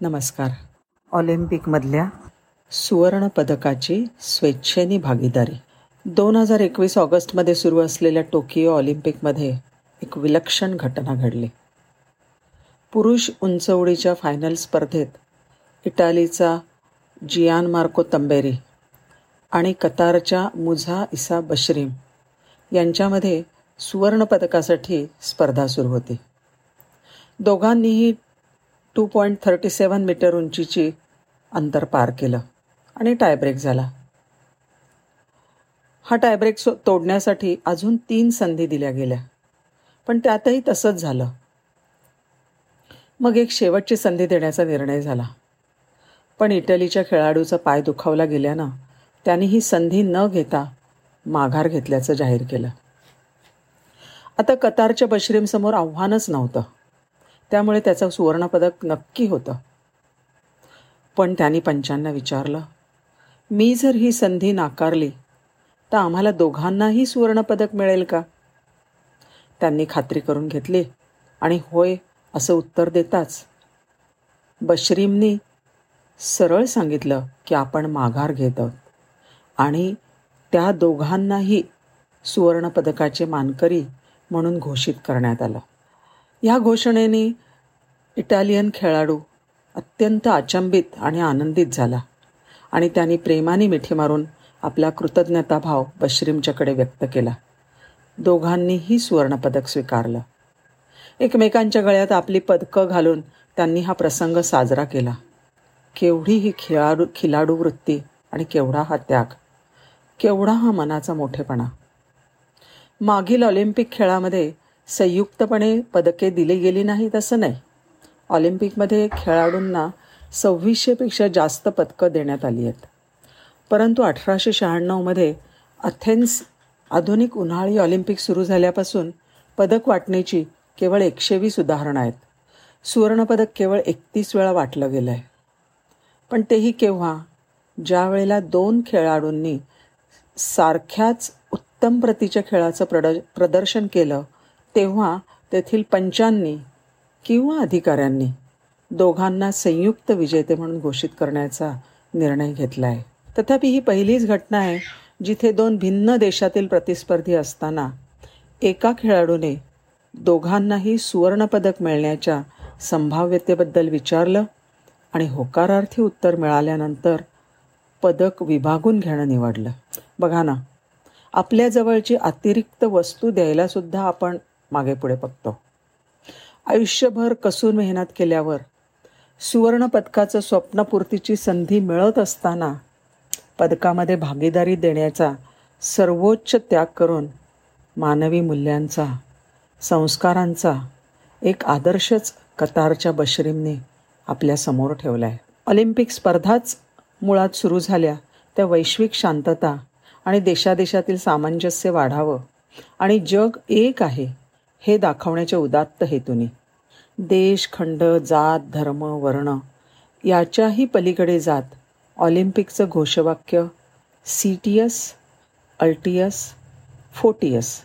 नमस्कार. ऑलिम्पिकमधल्या सुवर्णपदकाची स्वेच्छेनी भागीदारी. दोन हजार एकवीस ऑगस्टमध्ये सुरू असलेल्या टोकियो ऑलिम्पिकमध्ये एक विलक्षण घटना घडली. पुरुष उंचवडीच्या फायनल स्पर्धेत इटालीचा जियान मार्को तंबेरी आणि कतारच्या मुझा इसा बशरीम यांच्यामध्ये सुवर्णपदकासाठी स्पर्धा सुरू होती. दोघांनीही two point thirty seven metre उंचीची अंतर पार केलं आणि टायब्रेक झाला. हा टायब्रेक सो तोडण्यासाठी अजून तीन संधी दिल्या गेल्या. पण त्यातही तसंच झालं. मग एक शेवटची संधी देण्याचा निर्णय झाला. पण इटलीच्या खेळाडूचा पाय दुखावला गेल्यानं त्यांनी ही संधी न घेता माघार घेतल्याचं जाहीर केलं. आता कतारच्या बश्रीमसमोर आव्हानच नव्हतं. त्यामुळे त्याचं सुवर्णपदक नक्की होतं. पण त्यांनी पंचांना विचारलं मी जर ही संधी नाकारली तर आम्हाला दोघांनाही सुवर्णपदक मिळेल का? त्यांनी खात्री करून घेतली आणि होय असं उत्तर देताच बश्रीमनी सरळ सांगितलं की आपण माघार घेत आहोत आणि त्या दोघांनाही सुवर्णपदकाचे मानकरी म्हणून घोषित करण्यात आलं. या घोषणेने इटालियन खेळाडू अत्यंत अचंबित आणि आनंदित झाला आणि त्यांनी प्रेमाने मिठी मारून आपला कृतज्ञताभाव बश्रीमच्याकडे व्यक्त केला. दोघांनीही सुवर्णपदक स्वीकारलं. एकमेकांच्या गळ्यात आपली पदकं घालून त्यांनी हा प्रसंग साजरा केला. केवढी ही खेळाडू खिलाडू वृत्ती आणि केवढा हा त्याग. केवढा हा मनाचा मोठेपणा. मागील ऑलिम्पिक खेळामध्ये संयुक्तपणे पदके दिली गेली नाहीत असं नाही. ऑलिम्पिकमध्ये खेळाडूंना सव्वीसशेपेक्षा जास्त पदकं देण्यात आली आहेत. परंतु अठराशे शहाण्णवमध्ये अथेन्स आधुनिक उन्हाळी ऑलिम्पिक सुरू झाल्यापासून पदक वाटण्याची केवळ एकशे वीस उदाहरणं आहेत. सुवर्णपदक केवळ एकतीस वेळा वाटलं गेलं आहे पण तेही केव्हा? ज्या वेळेला दोन खेळाडूंनी सारख्याच उत्तम प्रतीच्या खेळाचं प्रड प्रदर्शन केलं तेव्हा तेथील पंचांनी किंवा अधिकाऱ्यांनी दोघांना संयुक्त विजेते म्हणून घोषित करण्याचा निर्णय घेतला आहे तथापि ही पहिलीच घटना आहे जिथे दोन भिन्न देशातील प्रतिस्पर्धी असताना एका खेळाडूने दोघांनाही सुवर्णपदक मिळण्याच्या संभाव्यतेबद्दल विचारलं आणि होकारार्थी उत्तर मिळाल्यानंतर पदक विभागून घेणं निवडलं. बघा ना आपल्याजवळची अतिरिक्त वस्तू द्यायलासुद्धा आपण मागे पुढे बघतो. आयुष्यभर कसून मेहनत केल्यावर सुवर्णपदकाचं स्वप्नपूर्तीची संधी मिळत असताना पदकामध्ये भागीदारी देण्याचा सर्वोच्च त्याग करून मानवी मूल्यांचा संस्कारांचा एक आदर्शच कतारच्या बशरीमने आपल्यासमोर ठेवला आहे ऑलिम्पिक स्पर्धाच मुळात सुरू झाल्या त्या वैश्विक शांतता आणि देशादेशातील सामंजस्य वाढावं आणि जग एक आहे हे दाखवण्याच्या उदात्त हेतूने. देश खंड जात धर्म वर्ण याच्याही पलीकडे जात ऑलिम्पिकचं घोषवाक्य सीटीएस अल्टियस फोटियस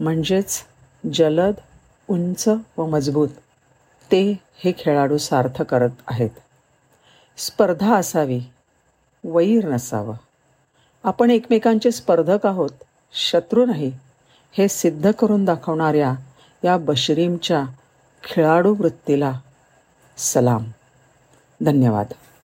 म्हणजेच जलद उंच व मजबूत. ते हे खेळाडू सार्थ करत आहेत. स्पर्धा असावी वैर नसावं. आपण एकमेकांचे स्पर्धक आहोत शत्रू नाही हे सिद्ध करून दाखवणाऱ्या या बशरीमच्या खेळाडू वृत्तीला सलाम. धन्यवाद.